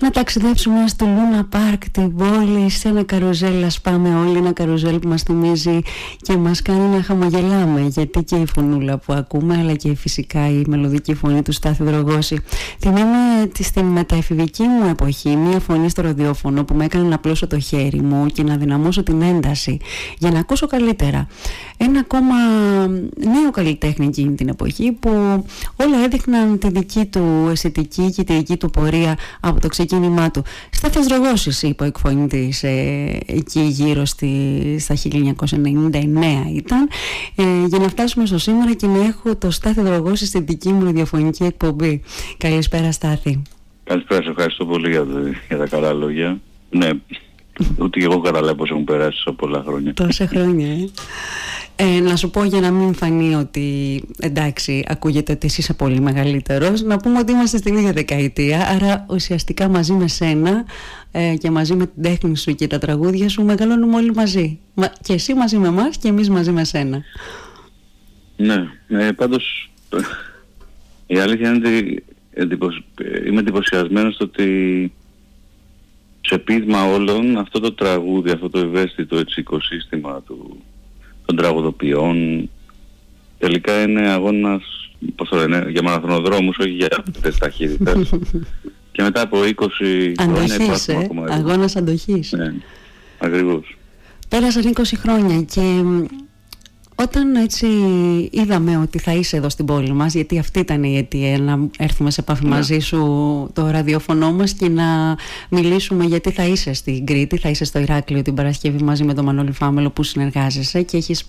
να ταξιδέψουμε στο Λούνα Πάρκ την πόλη σε ένα καρουζέλ. Ας πάμε όλοι ένα καρουζέλ που μας θυμίζει και μας κάνει να χαμογελάμε γιατί και η φωνούλα που ακούμε αλλά και φυσικά η μελωδική φωνή του Στάθη Δρογώση θυμάμαι στην μεταεφηβική μου εποχή μια φωνή στο ραδιόφωνο που με έκανε να πλώσω το χέρι μου και να δυναμώσω την ένταση για να ακούσω καλύτερα. Ένα ακόμα νέο καλλιτέχνη εκείνη την εποχή που όλα έδειχναν τη δική του αισθητική και τη δική του πορεία από το ξεκίνημά του. Στάθιος Δρογώσης είπε ο εκφωνητής ε, εκεί γύρω στη, στα 1999 ήταν ε, για να φτάσουμε στο σήμερα και να έχω το Στάθιο Δρογώση στη δική μου ραδιοφωνική εκπομπή. Καλησπέρα Στάθη. Καλησπέρα, σε ευχαριστώ πολύ για, για τα καλά λόγια. Ναι, ούτε και εγώ καταλάβω πως έχουν περάσει σε πολλά χρόνια. Τόσα χρόνια, ε. Ε, να σου πω για να μην φανεί ότι εντάξει ακούγεται ότι εσύ είσαι πολύ μεγαλύτερος να πούμε ότι είμαστε στην ίδια δεκαετία άρα ουσιαστικά μαζί με σένα ε, και μαζί με την τέχνη σου και τα τραγούδια σου μεγαλώνουμε όλοι μαζί και εσύ μαζί με εμάς και εμείς μαζί με σένα Ναι, ε, πάντως η αλήθεια είναι ότι είμαι εντυπωσιασμένος στο ότι σε πείσμα όλων αυτό το τραγούδι, αυτό το ευαίσθητο έτσι, οικοσύστημα του των τραγουδοποιών. Τελικά είναι αγώνας, πώς το λένε, για μαραθωνοδρόμους, όχι για αυτές ταχύτητες. και μετά από 20 χρόνια υπάρχουν ε, ακόμα. Αγώνας αντοχής. Ναι, ακριβώς. Πέρασαν 20 χρόνια και όταν έτσι είδαμε ότι θα είσαι εδώ στην πόλη μας, γιατί αυτή ήταν η αιτία να έρθουμε σε επαφή ναι. μαζί σου το ραδιοφωνό μας και να μιλήσουμε γιατί θα είσαι στην Κρήτη, θα είσαι στο Ηράκλειο την Παρασκευή μαζί με τον Μανώλη Φάμελο που συνεργάζεσαι και έχεις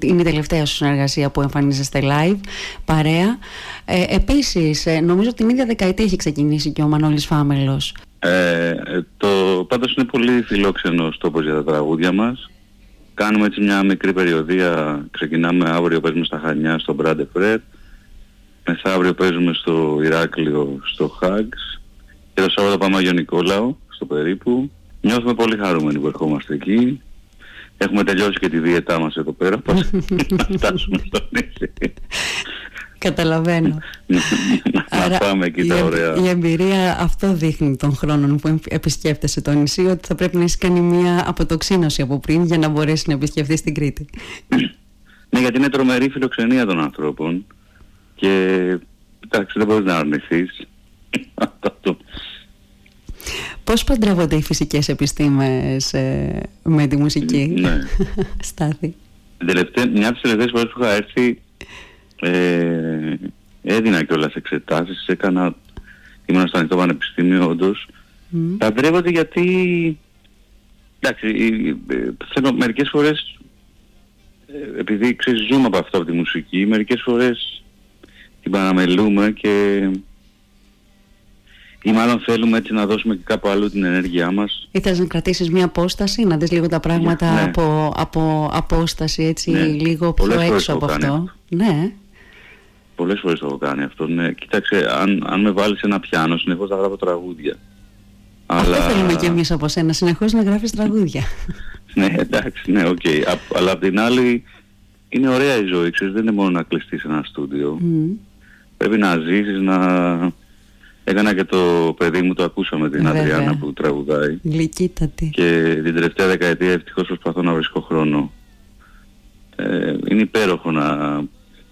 είναι η τελευταία σου συνεργασία που εμφανίζεστε live, παρέα. Ε, επίσης, ε, νομίζω την ίδια δεκαετία έχει ξεκινήσει και ο Μανώλης Φάμελος. Ε, το, πάντως είναι πολύ φιλόξενος τόπος για τα τραγούδια μας. Κάνουμε έτσι μια μικρή περιοδία. Ξεκινάμε αύριο παίζουμε στα Χανιά στο Μπράντε Φρέτ. Μεθαύριο παίζουμε στο Ηράκλειο στο Χάγκς. Και το Σάββατο πάμε Αγιο Νικόλαο στο περίπου. Νιώθουμε πολύ χαρούμενοι που ερχόμαστε εκεί. Έχουμε τελειώσει και τη δίαιτά μας εδώ πέρα. να φτάσουμε στο νησί. Καταλαβαίνω. να πάμε εκεί τα ωραία. Η εμπειρία αυτό δείχνει των χρόνων που επισκέφτεσαι το νησί ότι θα πρέπει να έχεις κάνει μια αποτοξίνωση από πριν για να μπορέσεις να επισκεφτείς την Κρήτη. ναι, γιατί είναι τρομερή φιλοξενία των ανθρώπων και εντάξει δεν μπορείς να αρνηθείς. Πώς παντρεύονται οι φυσικές επιστήμες ε, με τη μουσική, ναι. Στάθη. Μια από τις τελευταίες φορές που είχα έρθει ε, έδινα κιόλας εξετάσεις, έκανα, ήμουν στο ανοιχτό πανεπιστήμιο όντως. Mm. Παντρεύονται γιατί, εντάξει, ε, θέλω μερικές φορές, ε, επειδή ξέρεις ζούμε από αυτό από τη μουσική, μερικές φορές την παραμελούμε και ή μάλλον θέλουμε έτσι να δώσουμε και κάπου αλλού την ενέργειά μας. Ήθελες να κρατήσεις μια απόσταση, να δεις λίγο τα πράγματα ναι. από, από απόσταση έτσι ναι. λίγο πιο έξω από αυτό. Ναι. Πολλές φορές το έχω κάνει αυτό. Ναι. Κοίταξε, αν, αν με βάλεις ένα πιάνο, συνεχώς θα γράφω τραγούδια. Αυτό Αλλά... θέλουμε κι εμείς από σένα, συνεχώς να γράφεις τραγούδια. ναι, εντάξει, ναι, ok. Okay. Αλλά απ' την άλλη, είναι ωραία η ζωή, ξέρεις, δεν είναι μόνο να κλειστείς σε ένα στούντιο. Μμ. Πρέπει να ζήσεις, να Έκανα και το παιδί μου, το ακούσαμε την Βέβαια. Αδριάννα που τραγουδάει. Γλυκύτατη. Και την τελευταία δεκαετία ευτυχώς προσπαθώ να βρίσκω χρόνο. Ε, είναι υπέροχο να...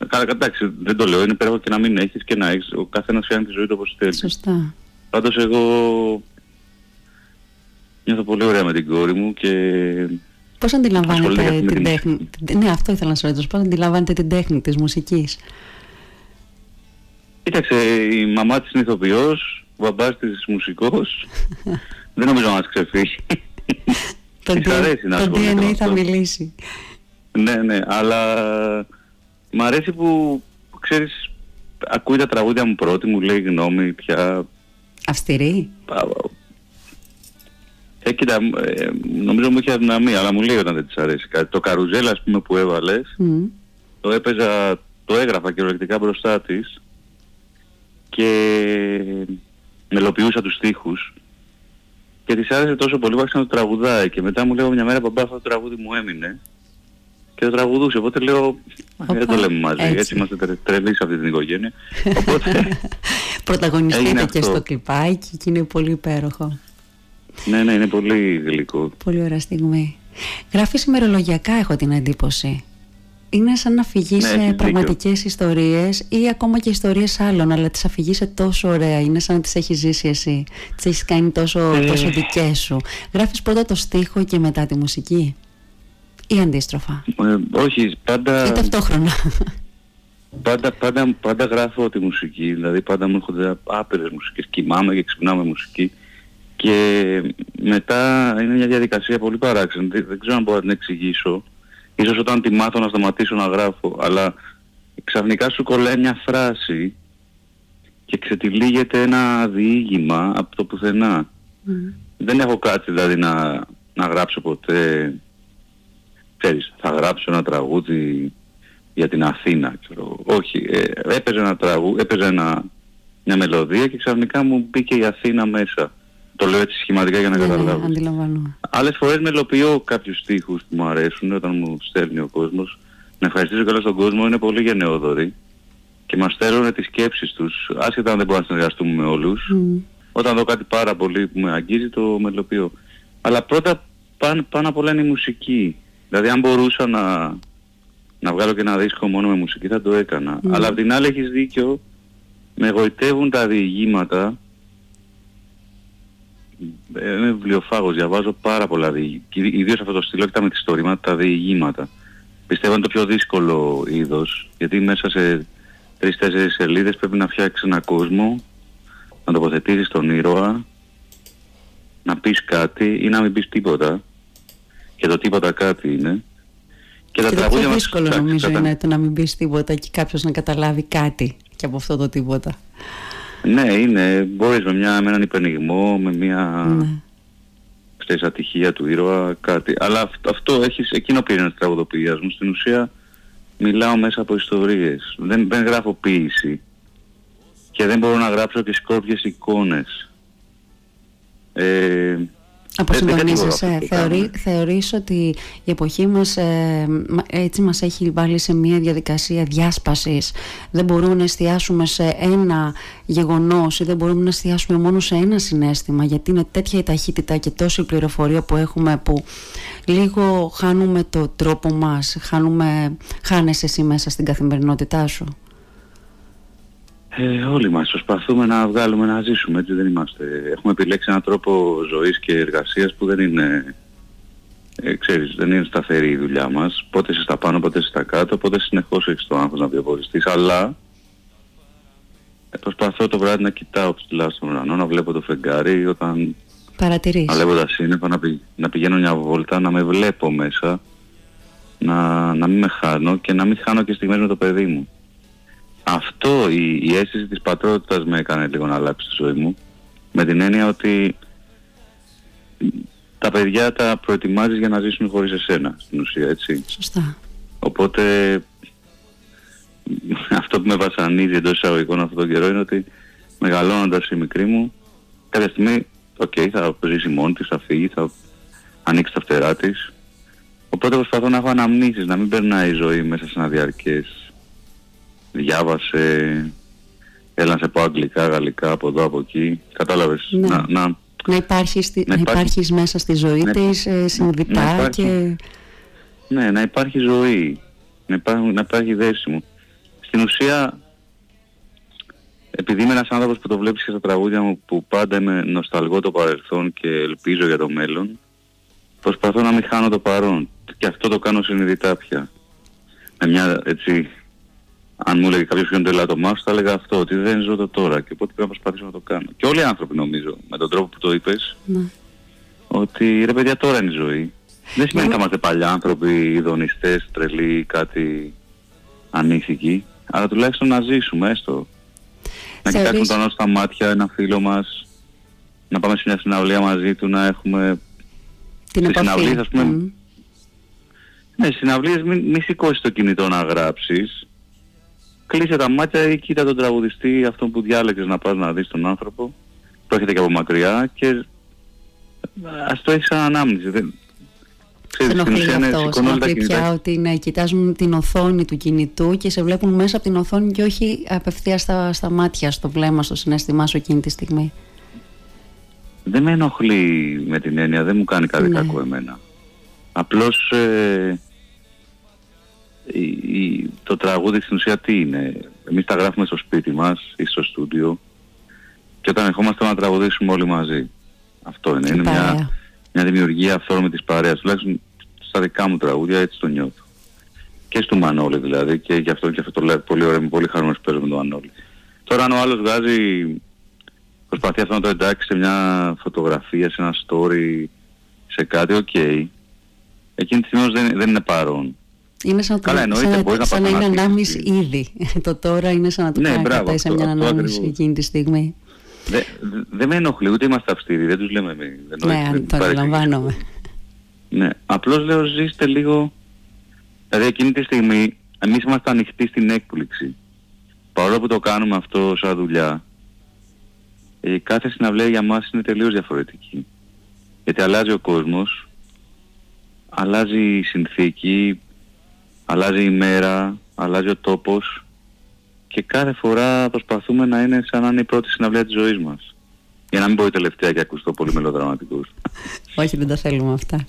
Καλά, εντάξει, δεν το λέω, είναι υπέροχο και να μην έχεις και να έχεις. Ο καθένας φτιάχνει τη ζωή του όπως θέλει. Σωστά. Πάντως εγώ νιώθω πολύ ωραία με την κόρη μου και... Πώς αντιλαμβάνετε την τέχνη... Ναι, αυτό ήθελα να σου ρωτήσω. Πώς αντιλαμβάνετε την τέχνη της μουσικής; Κοίταξε, η μαμά της είναι ηθοποιός, ο μπαμπάς της μουσικός. Δεν νομίζω να μας ξεφύγει. Το, DNA θα μιλήσει. Ναι, ναι, αλλά μ' αρέσει που, ξέρεις, ακούει τα τραγούδια μου πρώτη, μου λέει γνώμη πια. Αυστηρή. Ε, κοίτα, ε, νομίζω μου είχε αδυναμία, αλλά μου λέει όταν δεν της αρέσει κάτι. Το καρουζέλ, ας πούμε, που έβαλες, το έπαιζα, το έγραφα κυριολεκτικά μπροστά της και μελοποιούσα τους στίχους και της άρεσε τόσο πολύ που άρχισε να το τραγουδάει και μετά μου λέω μια μέρα παπά αυτό το τραγούδι μου έμεινε και το τραγουδούσε οπότε λέω δεν το λέμε μαζί έτσι, έτσι είμαστε τρελοί σε αυτή την οικογένεια οπότε Πρωταγωνιστείτε και στο κλιπάκι και είναι πολύ υπέροχο. Ναι, ναι, είναι πολύ γλυκό. Πολύ ωραία στιγμή. Γράφεις ημερολογιακά, έχω την εντύπωση. Είναι σαν να αφηγήσει ναι, πραγματικές ιστορίες ή ακόμα και ιστορίες άλλων, αλλά τις αφηγήσει τόσο ωραία. Είναι σαν να τις έχεις ζήσει εσύ. Τις έχεις κάνει τόσο, ε... τόσο δικές σου. Γράφεις πρώτα το στίχο και μετά τη μουσική, ή αντίστροφα; Ε, όχι, πάντα. Ή ταυτόχρονα. Πάντα, πάντα, πάντα γράφω τη μουσική, δηλαδή πάντα μου έρχονται άπειρες μουσικές, κοιμάμαι και ξυπνάμε μουσική και μετά είναι μια διαδικασία πολύ παράξενη, δεν, ξέρω αν μπορώ να την εξηγήσω. Ίσως όταν τη μάθω να σταματήσω να γράφω, αλλά ξαφνικά σου κολλάει μια φράση και ξετυλίγεται ένα διήγημα από το πουθενά. Δεν έχω κάτι δηλαδή να, να γράψω ποτέ, ξέρεις, θα γράψω ένα τραγούδι για την Αθήνα, ξέρω. Όχι, ε, έπαιζε ένα τραγούδι, έπαιζε ένα, μια μελωδία και ξαφνικά μου μπήκε η Αθήνα μέσα. Το λέω έτσι σχηματικά για να ναι, ναι καταλάβω. Ναι, Άλλες φορές μελοποιώ κάποιους στίχους που μου αρέσουν όταν μου στέλνει ο κόσμος. Να ευχαριστήσω καλά στον κόσμο, είναι πολύ γενναιόδοροι και μας στέλνουν τις σκέψεις τους, άσχετα αν δεν μπορούμε να συνεργαστούμε με όλους. Mm. Όταν δω κάτι πάρα πολύ που με αγγίζει το μελοποιώ. Αλλά πρώτα πάνω, πάνω απ' όλα είναι η μουσική. Δηλαδή αν μπορούσα να, να βγάλω και ένα δίσκο μόνο με μουσική θα το έκανα. Mm. Αλλά απ' την άλλη έχεις δίκιο, με εγωιτεύουν τα διηγήματα είμαι βιβλιοφάγος, διαβάζω πάρα πολλά διηγήματα. Ιδίως αυτό το στυλό και τα μυθιστορήματα, τα διηγήματα. Πιστεύω είναι το πιο δύσκολο είδος, γιατί μέσα σε τρεις-τέσσερις σελίδες πρέπει να φτιάξεις ένα κόσμο, να τοποθετήσεις τον ήρωα, να πεις κάτι ή να μην πεις τίποτα. Και το τίποτα κάτι είναι. Και, και τα το πιο δύσκολο νομίζω είναι το να μην πεις τίποτα και κάποιος να καταλάβει κάτι και από αυτό το τίποτα. Ναι, είναι. Μπορείς με, μια, με έναν υπενιγμό, με μια ναι. ξέρεις, ατυχία του ήρωα, κάτι. Αλλά αυτό, αυτό έχεις, εκείνο πήρε ένας τραγουδοποιίας μου. Στην ουσία μιλάω μέσα από ιστορίες. Δεν, δεν γράφω ποίηση. Και δεν μπορώ να γράψω και σκόρπιες εικόνες. Ε, Αποσυντονίζεσαι. Θεωρεί, θεωρείς ότι η εποχή μας ε, έτσι μας έχει βάλει σε μια διαδικασία διάσπασης. Δεν μπορούμε να εστιάσουμε σε ένα γεγονός ή δεν μπορούμε να εστιάσουμε μόνο σε ένα συνέστημα γιατί είναι τέτοια η ταχύτητα και τόση πληροφορία που έχουμε που λίγο χάνουμε το τρόπο μας, χάνουμε, χάνεσαι εσύ μέσα στην καθημερινότητά σου. Ε, όλοι μας προσπαθούμε να βγάλουμε να ζήσουμε, έτσι δεν είμαστε. Έχουμε επιλέξει έναν τρόπο ζωής και εργασίας που δεν είναι, ε, ξέρεις, δεν είναι σταθερή η δουλειά μας. Πότε είσαι στα πάνω, πότε είσαι στα κάτω, πότε συνεχώς έχεις το άγχος να βιοποριστείς, αλλά ε, προσπαθώ το βράδυ να κοιτάω ψηλά στον ουρανό, να βλέπω το φεγγάρι όταν... Παρατηρείς. Να βλέπω τα σύννεφα, να, πη, να πηγαίνω μια βόλτα, να με βλέπω μέσα, να, να μην με χάνω και να μην χάνω και στιγμές με το παιδί μου αυτό η, η αίσθηση της πατρότητας με έκανε λίγο να αλλάξει τη ζωή μου. Με την έννοια ότι τα παιδιά τα προετοιμάζεις για να ζήσουν χωρίς εσένα στην ουσία έτσι. Σωστά. Οπότε αυτό που με βασανίζει εντός εισαγωγικών αυτόν τον καιρό είναι ότι μεγαλώνοντας η μικρή μου κάποια στιγμή ok okay, θα ζήσει μόνη της, θα φύγει, θα ανοίξει τα φτερά της. Οπότε προσπαθώ να έχω αναμνήσεις, να μην περνάει η ζωή μέσα σε ένα διαρκές διάβασε, έλα να σε πω αγγλικά, γαλλικά, από εδώ, από εκεί. Κατάλαβες. Ναι. Να, να, να, υπάρχεις, να, υπάρχεις μέσα στη ζωή ναι, της, ε, συνειδητά να και... Ναι, να υπάρχει ζωή. Να υπάρχει, να υπάρχει δέσιμο. Στην ουσία, επειδή είμαι ένας άνθρωπος που το βλέπεις και στα τραγούδια μου που πάντα είμαι νοσταλγώ το παρελθόν και ελπίζω για το μέλλον, προσπαθώ να μην χάνω το παρόν. Και αυτό το κάνω συνειδητά πια. Με μια έτσι αν μου έλεγε κάποιος ποιο είναι το μάσο, θα έλεγα αυτό, ότι δεν ζω το τώρα και οπότε πρέπει να προσπαθήσω να το κάνω. Και όλοι οι άνθρωποι νομίζω, με τον τρόπο που το είπες, ναι. ότι ρε παιδιά τώρα είναι η ζωή. Δεν σημαίνει ότι θα είμαστε παλιά άνθρωποι, ειδονιστές, τρελοί, κάτι ανήθικοι, αλλά τουλάχιστον να ζήσουμε έστω. Να Θεωρείς... κοιτάξουμε τον άλλο στα μάτια ένα φίλο μας, να πάμε σε μια συναυλία μαζί του, να έχουμε... Την επαφή. ας πούμε... Mm. Ναι, συναυλίες μην, μη σηκώσεις το κινητό να γράψεις, κλείσε τα μάτια ή κοίτα τον τραγουδιστή, αυτόν που διάλεξες να πας να δεις τον άνθρωπο, που έρχεται και από μακριά και ας το έχεις σαν ανάμνηση. Δεν... Ξέρεις, ενοχλεί αυτός στην πια ότι ναι, κοιτάζουν την οθόνη του κινητού και σε βλέπουν μέσα από την οθόνη και όχι απευθεία στα, στα μάτια, στο βλέμμα, στο συνέστημά σου εκείνη τη στιγμή. Δεν με ενοχλεί με την έννοια, δεν μου κάνει κάτι ναι. κακό εμένα. Απλώς ε, το τραγούδι στην ουσία τι είναι; Εμείς τα γράφουμε στο σπίτι μας ή στο στούντιο και όταν ερχόμαστε να τραγουδήσουμε όλοι μαζί. Αυτό είναι. είναι μια, μια δημιουργία αυθόρμητης παρέας. Τουλάχιστον στα δικά μου τραγούδια έτσι το νιώθω. Και στο Μανώλη δηλαδή και γι' αυτό και αυτό το λέω πολύ ωραίο, είμαι πολύ χαρούμενος που παίζω με τον Μανώλη. Τώρα αν ο άλλος βγάζει, προσπαθεί αυτό να το εντάξει σε μια φωτογραφία, σε ένα story, σε κάτι, ok. Okay. Εκείνη τη στιγμή δεν, δεν είναι παρών. Είναι σαν, Καλά, το, σαν, να, σαν να είναι ανάμνηση ήδη. το τώρα είναι σαν να το ναι, κάνει σε μια ανάμνηση εκείνη τη στιγμή. Δεν δε με ενοχλεί, ούτε είμαστε αυστηροί, δεν τους λέμε εμείς. Ναι, το αντιλαμβάνομαι. Ναι, απλώς λέω ζήστε λίγο, δηλαδή εκείνη τη στιγμή εμείς είμαστε ανοιχτοί στην έκπληξη. Παρόλο που το κάνουμε αυτό σαν δουλειά, η κάθε συναυλία για μας είναι τελείως διαφορετική. Γιατί αλλάζει ο κόσμος, αλλάζει η συνθήκη, αλλάζει η μέρα, αλλάζει ο τόπος και κάθε φορά προσπαθούμε να είναι σαν να είναι η πρώτη συναυλία της ζωής μας. Για να μην πω η τελευταία και ακουστώ πολύ μελοδραματικός. Όχι, δεν τα θέλουμε αυτά.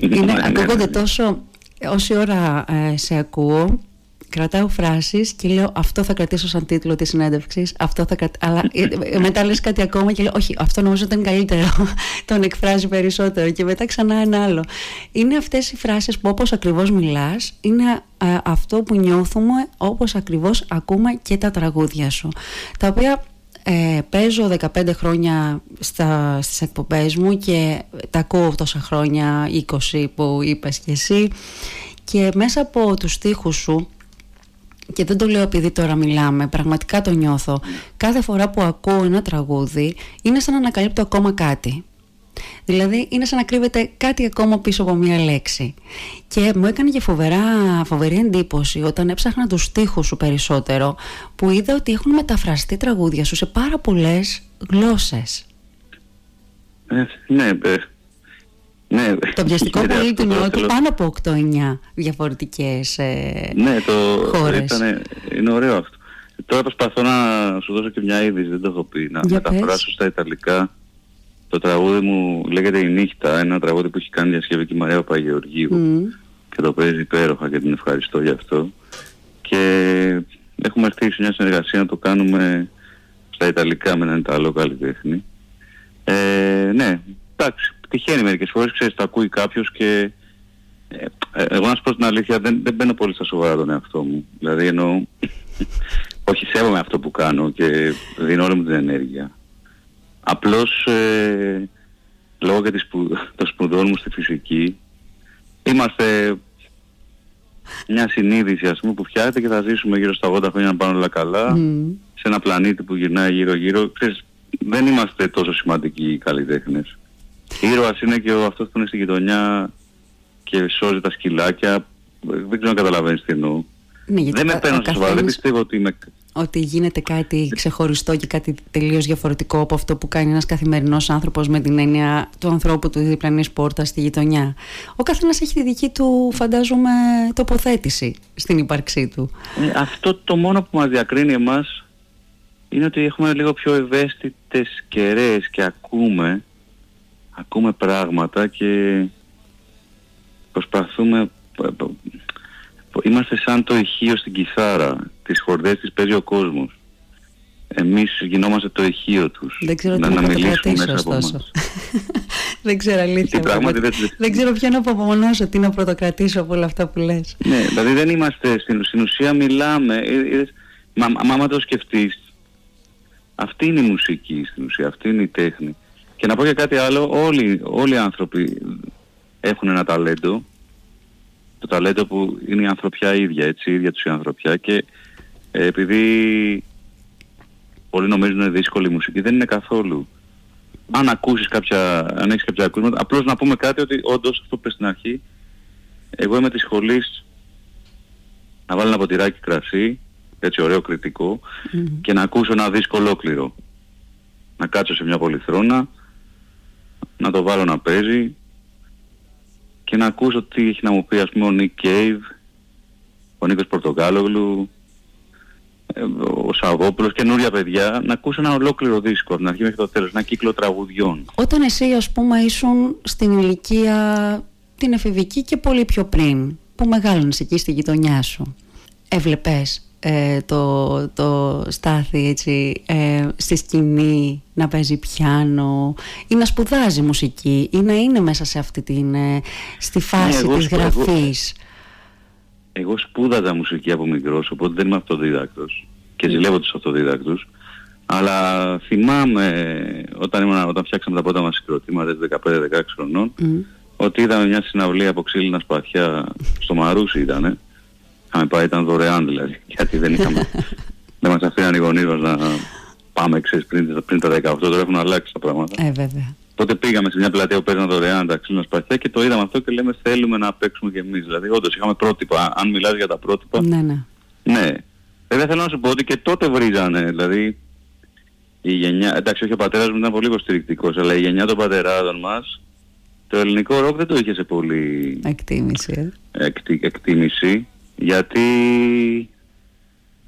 είναι, ναι, ναι, ακούγονται ναι. τόσο, όση ώρα ε, σε ακούω, κρατάω φράσεις και λέω αυτό θα κρατήσω σαν τίτλο της συνέντευξης, αυτό θα αλλά ε, ε, μετά λες κάτι ακόμα και λέω όχι, αυτό νομίζω ήταν καλύτερο, τον εκφράζει περισσότερο και μετά ξανά ένα άλλο. Είναι αυτές οι φράσεις που όπως ακριβώς μιλάς, είναι ε, αυτό που νιώθουμε όπως ακριβώς ακούμε και τα τραγούδια σου, τα οποία ε, παίζω 15 χρόνια στα, στις εκπομπές μου και τα ακούω τόσα χρόνια, 20 που είπες και εσύ και μέσα από τους στίχους σου και δεν το λέω επειδή τώρα μιλάμε, πραγματικά το νιώθω. Κάθε φορά που ακούω ένα τραγούδι είναι σαν να ανακαλύπτω ακόμα κάτι. Δηλαδή είναι σαν να κρύβεται κάτι ακόμα πίσω από μία λέξη. Και μου έκανε και φοβερά, φοβερή εντύπωση όταν έψαχνα τους στίχους σου περισσότερο που είδα ότι έχουν μεταφραστεί τραγούδια σου σε πάρα πολλές γλώσσες. Ε, ναι, ε, ναι, το πιαστικό πολύτιμο ότι πάνω από 8-9 διαφορετικές ε, ναι, το, χώρες. είναι ωραίο αυτό. Τώρα προσπαθώ να σου δώσω και μια είδηση, δεν το έχω πει, να Για μεταφράσω στα Ιταλικά. Το τραγούδι μου λέγεται «Η νύχτα», ένα τραγούδι που έχει κάνει διασκευή και η Μαρία Παγεωργίου mm. και το παίζει υπέροχα και την ευχαριστώ γι' αυτό. Και έχουμε έρθει σε μια συνεργασία να το κάνουμε στα Ιταλικά με έναν Ιταλό καλλιτέχνη. Ε, ναι, εντάξει, τυχαίνει μερικές φορές, ξέρεις, το ακούει κάποιος και ε, ε, εγώ να σου πω την αλήθεια δεν, δεν μπαίνω πολύ στα σοβαρά τον εαυτό μου. Δηλαδή εννοώ, όχι σέβομαι αυτό που κάνω και δίνω όλη μου την ενέργεια. Απλώς ε, λόγω και σπου, των σπουδών μου στη φυσική είμαστε μια συνείδηση ας πούμε που φτιάχνεται και θα ζήσουμε γύρω στα 80 χρόνια να πάνε όλα καλά σε ένα πλανήτη που γυρνάει γύρω γύρω. Ξέρεις, δεν είμαστε τόσο σημαντικοί οι καλλιτέχνες. Ήρωας είναι και ο αυτός που είναι στη γειτονιά και σώζει τα σκυλάκια. Δεν ξέρω αν καταλαβαίνεις τι εννοώ. Ναι, δεν με παίρνω σοβαρά, δεν πιστεύω ότι είμαι... Ότι γίνεται κάτι ξεχωριστό και κάτι τελείως διαφορετικό από αυτό που κάνει ένας καθημερινός άνθρωπος με την έννοια του ανθρώπου του διπλανής πόρτας στη γειτονιά. Ο καθένας έχει τη δική του, φαντάζομαι, τοποθέτηση στην ύπαρξή του. Ε, αυτό το μόνο που μας διακρίνει εμάς είναι ότι έχουμε λίγο πιο ευαίσθητες κεραίες και ακούμε ακούμε πράγματα και προσπαθούμε είμαστε σαν το ηχείο στην κιθάρα. Τις χορδές τις παίζει ο κόσμος. Εμείς γινόμαστε το ηχείο τους. Δεν ξέρω να, τι να, να μιλήσουμε μέσα από εμάς. Δεν ξέρω αλήθεια δεν... δεν ξέρω ποιο να απομονώσω τι να πρωτοκρατήσω από όλα αυτά που λες. Ναι δηλαδή δεν είμαστε στην, στην ουσία μιλάμε ε, ε, μα, μα, μα το σκεφτείς. Αυτή είναι η μουσική στην ουσία. Αυτή είναι η τέχνη και να πω και κάτι άλλο, όλοι, όλοι οι άνθρωποι έχουν ένα ταλέντο. Το ταλέντο που είναι η ανθρωπιά ίδια, έτσι, η ίδια τους η ανθρωπιά και ε, επειδή πολλοί νομίζουν είναι δύσκολη η μουσική, δεν είναι καθόλου. Αν ακούσεις κάποια, αν έχεις κάποια ακούσματα, απλώς να πούμε κάτι ότι όντως αυτό που πες στην αρχή, εγώ είμαι της σχολής να βάλω ένα ποτηράκι κρασί, έτσι ωραίο και να ακούσω ένα δίσκο ολόκληρο. Να κάτσω σε μια πολυθρόνα, να το βάλω να παίζει και να ακούσω τι έχει να μου πει ας πούμε ο Nick Cave, ο Νίκος Πορτοκάλογλου, ε, ο Σαββόπουλος, καινούρια παιδιά, να ακούσω ένα ολόκληρο δίσκο από την αρχή μέχρι το τέλος, ένα κύκλο τραγουδιών. Όταν εσύ ας πούμε ήσουν στην ηλικία την εφηβική και πολύ πιο πριν, που μεγάλωνες εκεί στη γειτονιά σου, έβλεπες ε, το, το στάθι έτσι, ε, στη σκηνή να παίζει πιάνο ή να σπουδάζει μουσική ή να είναι μέσα σε αυτή την, ε, στη ναι, φάση ναι, της γραφής. Εγώ, εγώ σπούδαζα μουσική από μικρός οπότε δεν είμαι αυτοδίδακτος και ζηλεύω τους αυτοδίδακτους αλλά θυμάμαι όταν, ήμουν, όταν φτιάξαμε τα πρώτα μας συγκροτήματα 15-16 χρονών ότι είδαμε μια συναυλία από ξύλινα σπαθιά στο Μαρούσι ήτανε είχαμε πάει ήταν δωρεάν δηλαδή, γιατί δεν είχαμε, δεν μας αφήναν οι γονείς μας να πάμε ξέρεις πριν, πριν τα 18, τώρα έχουν αλλάξει τα πράγματα. Ε, βέβαια. Τότε πήγαμε σε μια πλατεία που παίζαν δωρεάν τα ξύλινα σπαθιά και το είδαμε αυτό και λέμε θέλουμε να παίξουμε κι εμείς. Δηλαδή όντως είχαμε πρότυπα, αν μιλάς για τα πρότυπα. Ναι, ναι. Ναι. Βέβαια θέλω να σου πω ότι και τότε βρίζανε, δηλαδή η γενιά, εντάξει όχι ο πατέρας μου ήταν πολύ υποστηρικτικός, αλλά η γενιά των πατεράδων μας το ελληνικό ροκ δεν το είχε σε πολύ εκτίμηση. Ε. εκτίμηση γιατί...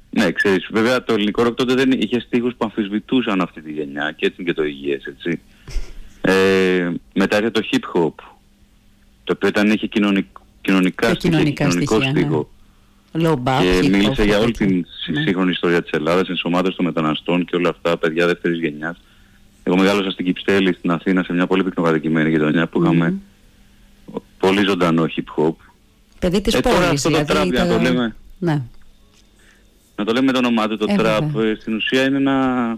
Ναι, ξέρεις, βέβαια το ελληνικό ροκ τότε δεν είχε στίχους που αμφισβητούσαν αυτή τη γενιά και έτσι και το υγιές, έτσι. Ε, μετά έρχεται το hip hop, το οποίο ήταν, είχε κοινωνικ, κοινωνικά στοιχεία, κοινωνικό ναι. στίχο. Ναι. και μίλησε για όλη την ναι. σύγχρονη ιστορία της Ελλάδας, ενσωμάτωση των μεταναστών και όλα αυτά, παιδιά δεύτερης γενιάς. Εγώ μεγάλωσα στην Κυψέλη, στην Αθήνα, σε μια πολύ πυκνοκατοικημένη γειτονιά που είχαμε mm. πολύ ζωντανό hip hop Παιδί της ε, πόλης, αυτό δηλαδή. Το τραπ, το... Να το λέμε. Ναι. Να το λέμε με το όνομά του, το ε, τραπ. Ε, στην ουσία είναι ένα...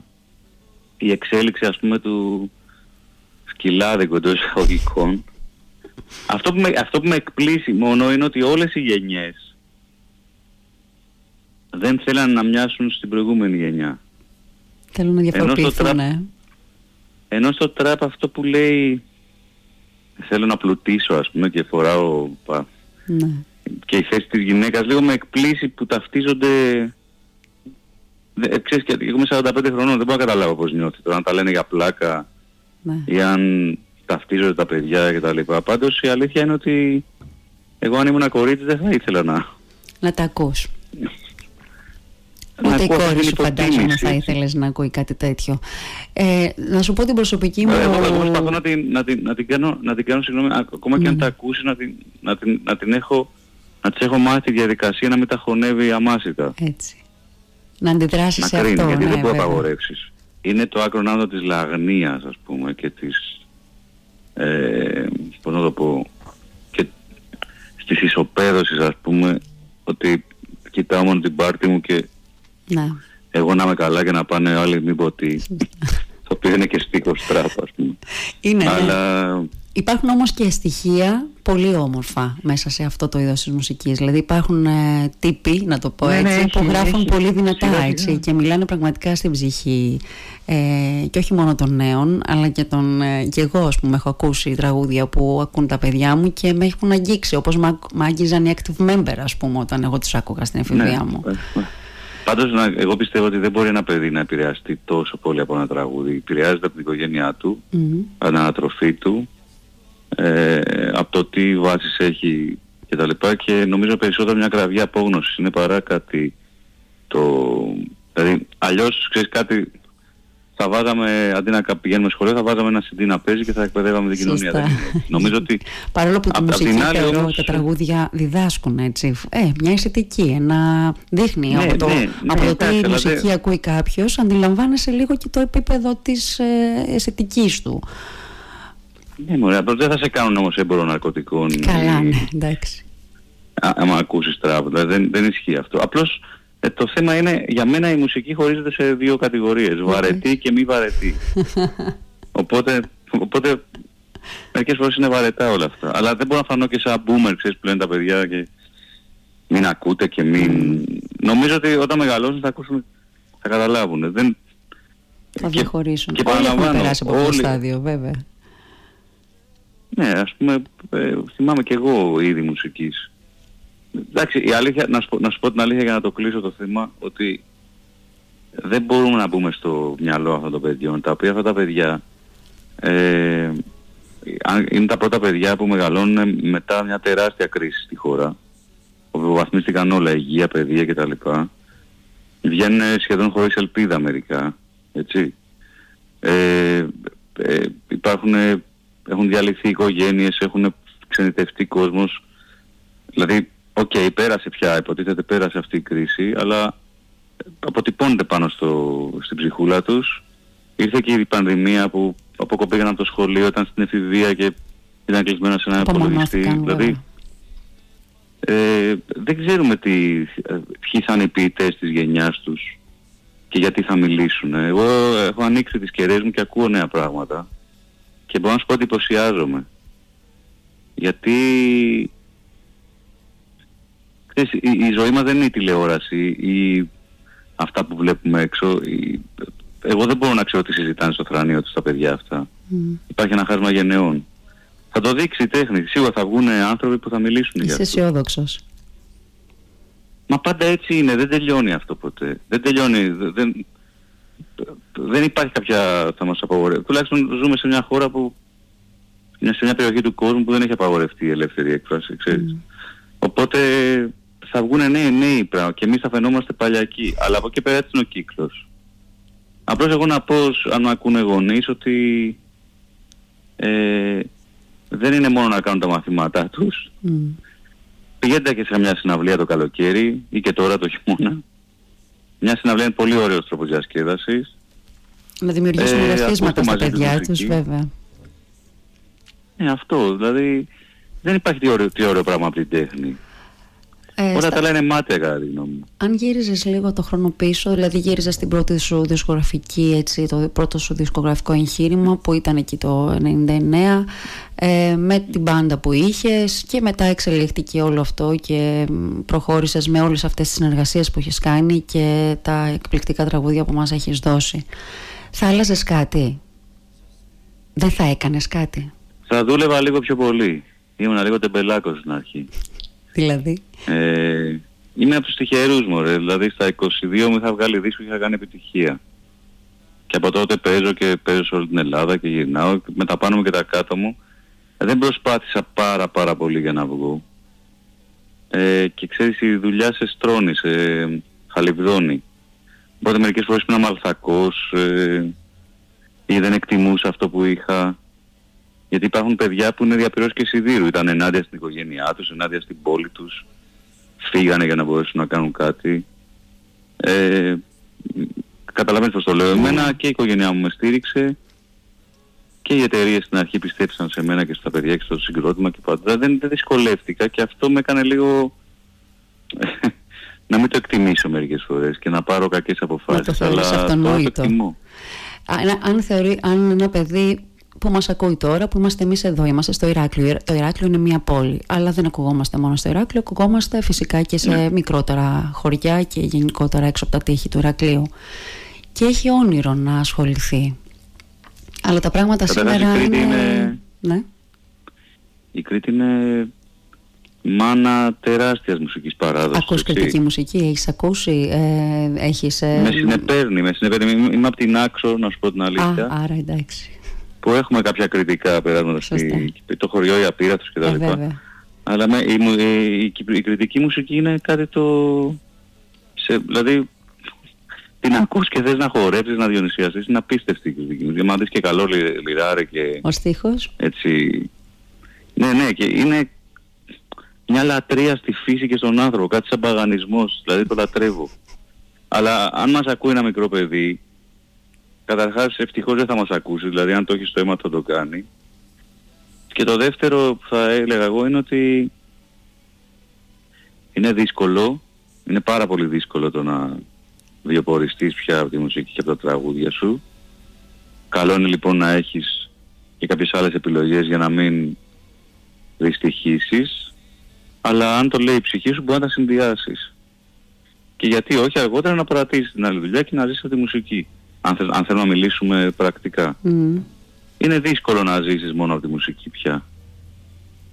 η εξέλιξη ας πούμε του σκυλάδικου εντός εισαγωγικών. αυτό, που με, αυτό που με εκπλήσει μόνο είναι ότι όλες οι γενιές δεν θέλαν να μοιάσουν στην προηγούμενη γενιά. Θέλουν να διαφοροποιηθούν, ναι. Ενώ στο τραπ αυτό που λέει θέλω να πλουτίσω ας πούμε και φοράω ναι. Και η θέση της γυναίκας λίγο με εκπλήσει που ταυτίζονται... Ε, ξέρεις, και εγώ είμαι 45 χρονών, δεν μπορώ να καταλάβω πώς νιώθει τώρα, αν τα λένε για πλάκα ναι. ή αν ταυτίζονται τα παιδιά και τα λοιπά. Πάντως η αλήθεια είναι ότι εγώ αν ήμουν κορίτσι δεν θα ήθελα να... Να τα ακούς. Ούτε η κόρη σου φαντάζομαι θα ήθελες να ακούει κάτι τέτοιο. Ε, να σου πω την προσωπική μου... Ε, εγώ, εγώ προσπαθώ να την, να την, να την κάνω, να την κάνω συγγνώμη, ακόμα και αν ναι. τα ακούσεις να την, να την, να την έχω, να της έχω μάθει τη διαδικασία να μην τα χωνεύει αμάσιτα. Έτσι. Να αντιδράσεις σε κρίνει, αυτό. γιατί ναι, δεν μπορεί να απαγορεύσεις. Είναι το άκρο ναύδο της λαγνίας, ας πούμε, και της... Ε, πώς να το πω... και στις ισοπαίδωσεις, ας πούμε, ότι κοιτάω μόνο την πάρτη μου και ναι. Εγώ να είμαι καλά και να πάνε άλλοι μη πω τι. το οποίο είναι και στίχος τράπ ας πούμε. Είναι, ναι. Αλλά... Υπάρχουν όμως και στοιχεία πολύ όμορφα μέσα σε αυτό το είδος της μουσικής. Δηλαδή υπάρχουν ε, τύποι, να το πω ναι, ναι, έτσι, που γράφουν πολύ δυνατά έτσι, και μιλάνε πραγματικά στην ψυχή. Ε, και όχι μόνο των νέων, αλλά και, των, ε, και εγώ ας πούμε έχω ακούσει τραγούδια που ακούν τα παιδιά μου και με έχουν αγγίξει, όπως με άγγιζαν οι active member ας πούμε όταν εγώ τους άκουγα στην εφηβεία ναι, μου. Πάντως εγώ πιστεύω ότι δεν μπορεί ένα παιδί να επηρεαστεί τόσο πολύ από ένα τραγούδι. Επηρεάζεται από την οικογένειά του, mm-hmm. από την ανατροφή του, ε, από το τι βάσεις έχει κτλ. Και, και νομίζω περισσότερο μια κραυγή απόγνωσης είναι παρά κάτι το... Δηλαδή αλλιώς ξέρεις κάτι θα βάζαμε, αντί να πηγαίνουμε σχολείο, θα βάζαμε ένα CD να παίζει και θα εκπαιδεύαμε την κοινωνία. Νομίζω ότι... Παρόλο που τη μουσική θεωρώ τα τραγούδια διδάσκουν έτσι. Ε, μια αισθητική, ένα δείχνει ναι, από το, ναι, από ναι, το τι μουσική ακούει κάποιος, αντιλαμβάνεσαι λίγο και το επίπεδο της ε, αισθητικής του. Ναι, μωρέ, δεν θα σε κάνουν όμως έμπορο ναρκωτικών. Καλά, ναι, εντάξει. Άμα ακούσεις τράβο, δηλαδή δεν, δεν ισχύει αυτό. Απλώς ε, το θέμα είναι, για μένα η μουσική χωρίζεται σε δύο κατηγορίες, βαρετή και μη βαρετή. οπότε, οπότε μερικές φορές είναι βαρετά όλα αυτά. Αλλά δεν μπορώ να φανώ και σαν boomer, ξέρεις, που λένε τα παιδιά και μην ακούτε και μην... Νομίζω ότι όταν μεγαλώσουν θα ακούσουν, θα καταλάβουν. Δεν... Θα διαχωρίσουν. Και, και Όλοι έχουν περάσει από αυτό το στάδιο, βέβαια. Ναι, ας πούμε, ε, θυμάμαι και εγώ είδη μουσικής. Εντάξει, η αλήθεια, να σου, πω, να σου πω την αλήθεια για να το κλείσω το θέμα, ότι δεν μπορούμε να μπούμε στο μυαλό αυτών των παιδιών, τα οποία αυτά τα παιδιά, ε, είναι τα πρώτα παιδιά που μεγαλώνουν μετά μια τεράστια κρίση στη χώρα όπου βαθμίστηκαν όλα, υγεία, παιδεία κτλ. Βγαίνουν σχεδόν χωρίς ελπίδα μερικά, έτσι. Ε, ε, υπάρχουν, έχουν διαλυθεί οικογένειες, έχουν ξενιτευτεί κόσμος. Δηλαδή, ok, okay, πέρασε πια, υποτίθεται πέρασε αυτή η κρίση, αλλά αποτυπώνεται πάνω στο, στην ψυχούλα τους. Ήρθε και η πανδημία που αποκοπήγαν από το σχολείο, ήταν στην εφηβεία και ήταν κλεισμένα σε ένα υπολογιστή. Δηλαδή, ε, δεν ξέρουμε τι, ε, ποιοι θα είναι οι ποιητές της γενιάς τους και γιατί θα μιλήσουν. Εγώ έχω ανοίξει τις κεραίες μου και ακούω νέα πράγματα και μπορώ να σου πω ότι εντυπωσιάζομαι. Γιατί ξέρεις, η, η, ζωή μας δεν είναι η τηλεόραση ή αυτά που βλέπουμε έξω. Η, εγώ δεν μπορώ να ξέρω τι συζητάνε στο θρανείο τους τα παιδιά αυτά. Mm. Υπάρχει ένα χάσμα γενναιών. Θα το δείξει η τέχνη. Σίγουρα θα βγουν άνθρωποι που θα μιλήσουν για αυτό. Είσαι αισιόδοξος. Μα πάντα έτσι είναι. Δεν τελειώνει αυτό ποτέ. Δεν τελειώνει. Δεν, δεν υπάρχει κάποια θα μας απαγορεύει. Τουλάχιστον ζούμε σε μια χώρα που σε μια περιοχή του κόσμου που δεν έχει απαγορευτεί η ελεύθερη έκφραση, ξέρεις. Mm. Οπότε θα βγουν νέοι νέοι πράγμα και εμείς θα φαινόμαστε παλιακοί. Αλλά από εκεί πέρα έτσι είναι ο κύκλος. Απλώς εγώ να πω, αν με ακούνε γονείς, ότι ε, δεν είναι μόνο να κάνουν τα μαθήματά τους. Mm. Πηγαίνετε και σε μια συναυλία το καλοκαίρι ή και τώρα το χειμώνα. Μια συναυλία είναι πολύ ωραίος τρόπος διασκέδασης. Να δημιουργήσουν ε, στα παιδιά τους βέβαια. Ε, αυτό. Δηλαδή δεν υπάρχει τι ωραίο, τι ωραίο πράγμα από την τέχνη. Ε, Όλα τα λένε μάτια κατά τη γνώμη μου. Αν γύριζες λίγο το χρόνο πίσω, δηλαδή γύριζες την πρώτη σου δισκογραφική, έτσι, το πρώτο σου δισκογραφικό εγχείρημα που ήταν εκεί το 99 ε, με την μπάντα που είχες και μετά εξελίχθηκε όλο αυτό και προχώρησες με όλες αυτές τις συνεργασίες που έχεις κάνει και τα εκπληκτικά τραγούδια που μας έχεις δώσει. Θα άλλαζες κάτι; Δεν θα έκανες κάτι; Θα δούλευα λίγο πιο πολύ. Ήμουν λίγο τεμπελάκος στην αρχή. Δηλαδή; Ε, είμαι από τους τυχερούς μου, ρε. Δηλαδή στα 22 μου είχα βγάλει δίσκο και είχα κάνει επιτυχία. Και από τότε παίζω και παίζω σε όλη την Ελλάδα και γυρνάω με τα πάνω μου και τα κάτω μου. Ε, δεν προσπάθησα πάρα πάρα πολύ για να βγω. Ε, και ξέρεις η δουλειά σε στρώνει, σε χαλιβδώνει. Οπότε μερικές φορές ήμουν αμαλθακός ε, ή δεν εκτιμούσα αυτό που είχα. Γιατί υπάρχουν παιδιά που είναι διαπυρός και σιδήρου. Ήταν ενάντια στην οικογένειά τους, ενάντια στην πόλη τους. Φύγανε για να μπορέσουν να κάνουν κάτι. Ε, καταλαβαίνετε πώς το λέω. Εμένα ναι. και η οικογένειά μου με στήριξε και οι εταιρείες στην αρχή πιστέψαν σε μένα και στα παιδιά και στο συγκρότημα και πάντα. Δεν, δεν δυσκολεύτηκα και αυτό με έκανε λίγο να μην το εκτιμήσω μερικές φορές και να πάρω κακές αποφάσεις. αλλά το εκτιμώ. Αν, θεωρεί, αν ένα παιδί που μας ακούει τώρα, που είμαστε εμείς εδώ, είμαστε στο Ηράκλειο. Το Ηράκλειο είναι μια πόλη, αλλά δεν ακουγόμαστε μόνο στο Ηράκλειο, ακουγόμαστε φυσικά και σε ναι. μικρότερα χωριά και γενικότερα έξω από τα τείχη του Ηρακλείου. Και έχει όνειρο να ασχοληθεί. Αλλά τα πράγματα σήμερα είναι... είναι... Ναι. Η Κρήτη είναι μάνα τεράστιας μουσικής παράδοσης. Ακούς κριτική μουσική, έχεις ακούσει, ε, έχεις... Ε... Με συνεπέρνει, με συνεπέρνει. Είμαι από την Άξο, να σου πω την αλήθεια. Α, άρα εντάξει που έχουμε κάποια κριτικά περάσματα στη, το χωριό, η απείρατος κτλ. Ε, Αλλά με, η, η, η, η, κριτική μουσική είναι κάτι το... Σε, δηλαδή την ακούς και θες να χορέψεις, να διονυσιαστείς, είναι απίστευτη η κριτική μουσική. Μα δεις και καλό λιράρε και... Ο στίχος. Έτσι... Ναι, ναι, και είναι μια λατρεία στη φύση και στον άνθρωπο, κάτι σαν παγανισμός, δηλαδή το λατρεύω. Αλλά αν μας ακούει ένα μικρό παιδί, Καταρχάς ευτυχώς δεν θα μας ακούσει, δηλαδή αν το έχει στο αίμα θα το κάνει. Και το δεύτερο που θα έλεγα εγώ είναι ότι είναι δύσκολο, είναι πάρα πολύ δύσκολο το να βιοποριστείς πια από τη μουσική και από τα τραγούδια σου. Καλό είναι λοιπόν να έχεις και κάποιες άλλες επιλογές για να μην δυστυχήσεις, αλλά αν το λέει η ψυχή σου μπορεί να τα συνδυάσεις. Και γιατί όχι αργότερα να παρατήσεις την άλλη δουλειά και να ζήσεις από τη μουσική αν, θες, αν θέλουμε να μιλήσουμε πρακτικά. Είναι δύσκολο να ζήσεις μόνο από τη μουσική πια.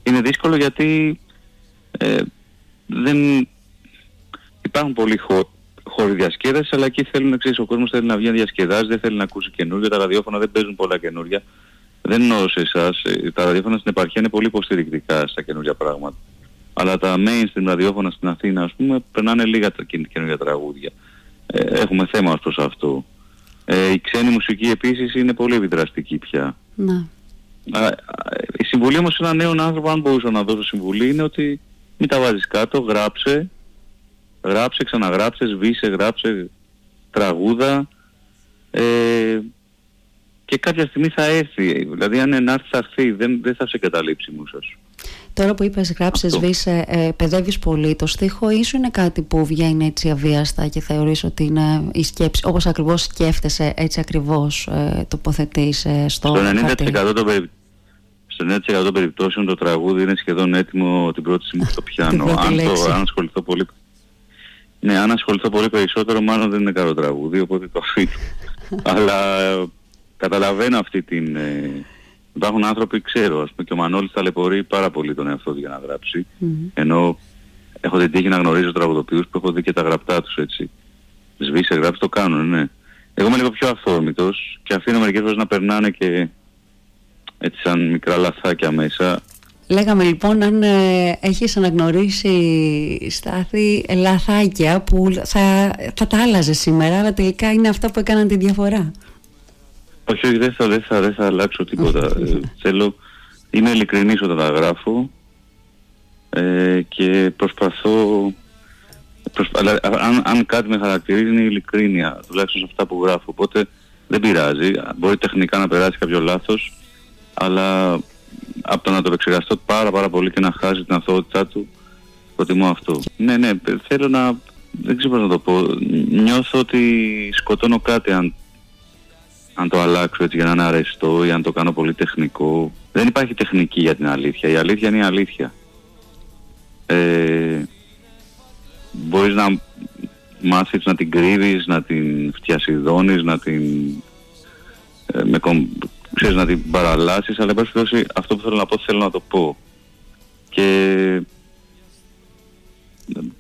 Είναι δύσκολο γιατί ε, δεν υπάρχουν πολλοί χώ, χώροι διασκέδασης, αλλά εκεί θέλουν, ξέρεις, ο κόσμος θέλει να βγει να διασκεδάζει, δεν θέλει να ακούσει καινούργια, τα ραδιόφωνα δεν παίζουν πολλά καινούργια. δεν εννοώ σε εσάς, ε, τα ραδιόφωνα στην επαρχία είναι πολύ υποστηρικτικά στα καινούργια πράγματα. Αλλά τα mainstream ραδιόφωνα στην Αθήνα, ας πούμε, περνάνε λίγα τα καινούργια τραγούδια. Ε, έχουμε θέμα ως προς αυτό. Ε, η ξένη μουσική επίσης είναι πολύ επιδραστική πια. Ναι. η συμβουλή όμως σε έναν νέο άνθρωπο, αν μπορούσα να δώσω συμβουλή, είναι ότι μην τα βάζεις κάτω, γράψε, γράψε, ξαναγράψε, σβήσε, γράψε τραγούδα ε, και κάποια στιγμή θα έρθει. Δηλαδή αν να έρθει θα έρθει, δεν, δεν θα σε καταλήψει η μουσα σου. Τώρα που είπες γράψες, σβήσε, ε, παιδεύεις πολύ το στίχο ή σου είναι κάτι που βγαίνει έτσι αβίαστα και θεωρείς ότι είναι η σκέψη, όπως ακριβώς σκέφτεσαι έτσι ακριβώς ε, τοποθετείς ε, στο, στο 90% των περι... Στο 90% των περιπτώσεων το τραγούδι είναι σχεδόν έτοιμο την πρώτη στιγμή στο πιάνο. αν, το, αν ασχοληθώ πολύ ναι, αν ασχοληθώ πολύ περισσότερο, μάλλον δεν είναι καλό τραγούδι, οπότε το αφήνω. Αλλά ε, καταλαβαίνω αυτή την... Ε, υπάρχουν άνθρωποι, ξέρω, ας πούμε, και ο Μανώλης ταλαιπωρεί πάρα πολύ τον εαυτό του για να γράψει. Ενώ έχω την τύχη να γνωρίζω τραγουδοποιούς που έχω δει και τα γραπτά τους, έτσι. Σβήσε, γράψει, το κάνουν, ναι. Εγώ είμαι λίγο πιο αυθόρμητος και αφήνω μερικές φορές να περνάνε και έτσι σαν μικρά λαθάκια μέσα Λέγαμε λοιπόν αν ε, έχεις αναγνωρίσει στάθη λαθάκια που θα, θα τα άλλαζες σήμερα αλλά τελικά είναι αυτά που έκαναν τη διαφορά. Όχι, όχι δεν θα, δεν θα, δεν θα αλλάξω τίποτα. ε, θέλω, είμαι ειλικρινής όταν τα γράφω ε, και προσπαθώ αλλά, αν, αν κάτι με χαρακτηρίζει είναι η ειλικρίνεια, τουλάχιστον σε αυτά που γράφω. Οπότε δεν πειράζει. Μπορεί τεχνικά να περάσει κάποιο λάθος, αλλά από το να το επεξεργαστώ πάρα πάρα πολύ και να χάσει την αθωότητά του, προτιμώ αυτό. Ναι, ναι, θέλω να, δεν ξέρω πώς να το πω, νιώθω ότι σκοτώνω κάτι αν, αν το αλλάξω έτσι για να είναι αρεστό ή αν το κάνω πολύ τεχνικό. Δεν υπάρχει τεχνική για την αλήθεια, η αλήθεια είναι η αλήθεια. Ε, μπορείς να μάθεις να την κρύβεις, να την φτιασιδώνεις, να την... Ε, με, ξέρεις, να την παραλάσεις, αλλά εν αυτό που θέλω να πω θέλω να το πω. Και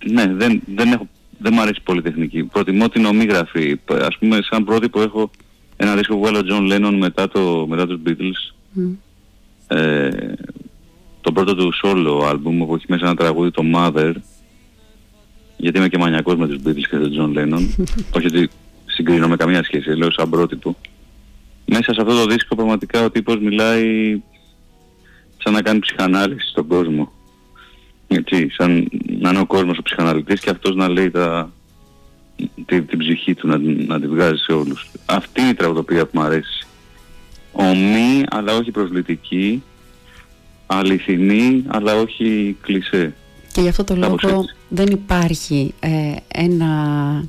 ναι, δεν, δεν, έχω, δεν μου αρέσει πολύ τεχνική. Προτιμώ την ομίγραφη. Ας πούμε, σαν πρότυπο έχω ένα δίσκο που βγάλω John Lennon μετά, το, μετά τους Beatles. Ε, το πρώτο του solo album που έχει μέσα ένα τραγούδι το Mother γιατί είμαι και μανιακός με τους Beatles και τον John Lennon όχι ότι συγκρίνω με καμία σχέση λέω σαν πρότυπο μέσα σε αυτό το δίσκο πραγματικά ο τύπος μιλάει σαν να κάνει ψυχανάλυση στον κόσμο. Έτσι, σαν να είναι ο κόσμος ο ψυχαναλυτής και αυτός να λέει τα, την, την ψυχή του, να, να τη βγάζει σε όλους. Αυτή είναι η τραγουδοπία που μου αρέσει. Ομή, αλλά όχι προσλητική, αληθινή, αλλά όχι κλισέ. Και γι' αυτό το λόγο δεν υπάρχει ε, ένα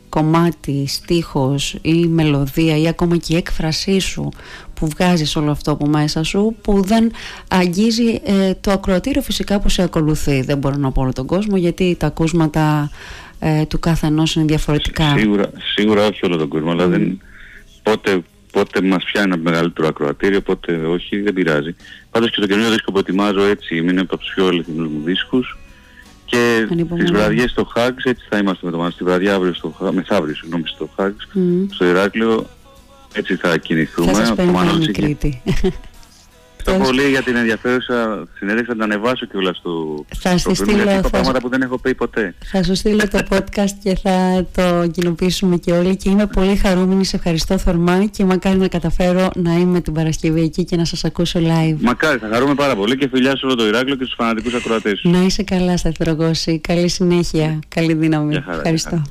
κομμάτι, στίχος ή μελωδία ή ακόμα και η έκφρασή σου που βγάζεις όλο αυτό από μέσα σου που δεν αγγίζει ε, το ακροατήριο φυσικά που σε ακολουθεί. Δεν μπορώ να πω όλο τον κόσμο γιατί τα ακούσματα ε, του καθενός είναι διαφορετικά. Σίγουρα, σίγουρα όχι όλο τον κόσμο, αλλά δεν, πότε, πότε μας πιάνει ένα μεγαλύτερο ακροατήριο, πότε όχι, δεν πειράζει. Πάντως και το καινούριο δίσκο που ετοιμάζω έτσι, είναι από τους πιο αληθινούς μου δίσκους και τις βραδιές στο Χάγκς, έτσι θα είμαστε με το μας, τη βραδιά αύριο στο, μεθαύριο συγγνώμη στο Χάγκς, στο Ηράκλειο, έτσι θα κινηθούμε. Θα σας περιμένει η Κρήτη. Ευχαριστώ πολύ για την ενδιαφέρουσα συνέντευξη. Θα την ανεβάσω και όλα στο, θα στο στείλω, θα... πράγματα που δεν έχω πει ποτέ. Θα σου στείλω το podcast και θα το κοινοποιήσουμε και όλοι και είμαι πολύ χαρούμενη. Σε ευχαριστώ θερμά και μακάρι να καταφέρω να είμαι την Παρασκευή εκεί και να σας ακούσω live. Μακάρι, θα χαρούμε πάρα πολύ και φιλιά σε όλο το Ηράκλειο και στους φανατικούς ακροατές Να είσαι καλά Σταθερογώση. Καλή συνέχεια. Καλή δύναμη. Ευχαριστώ.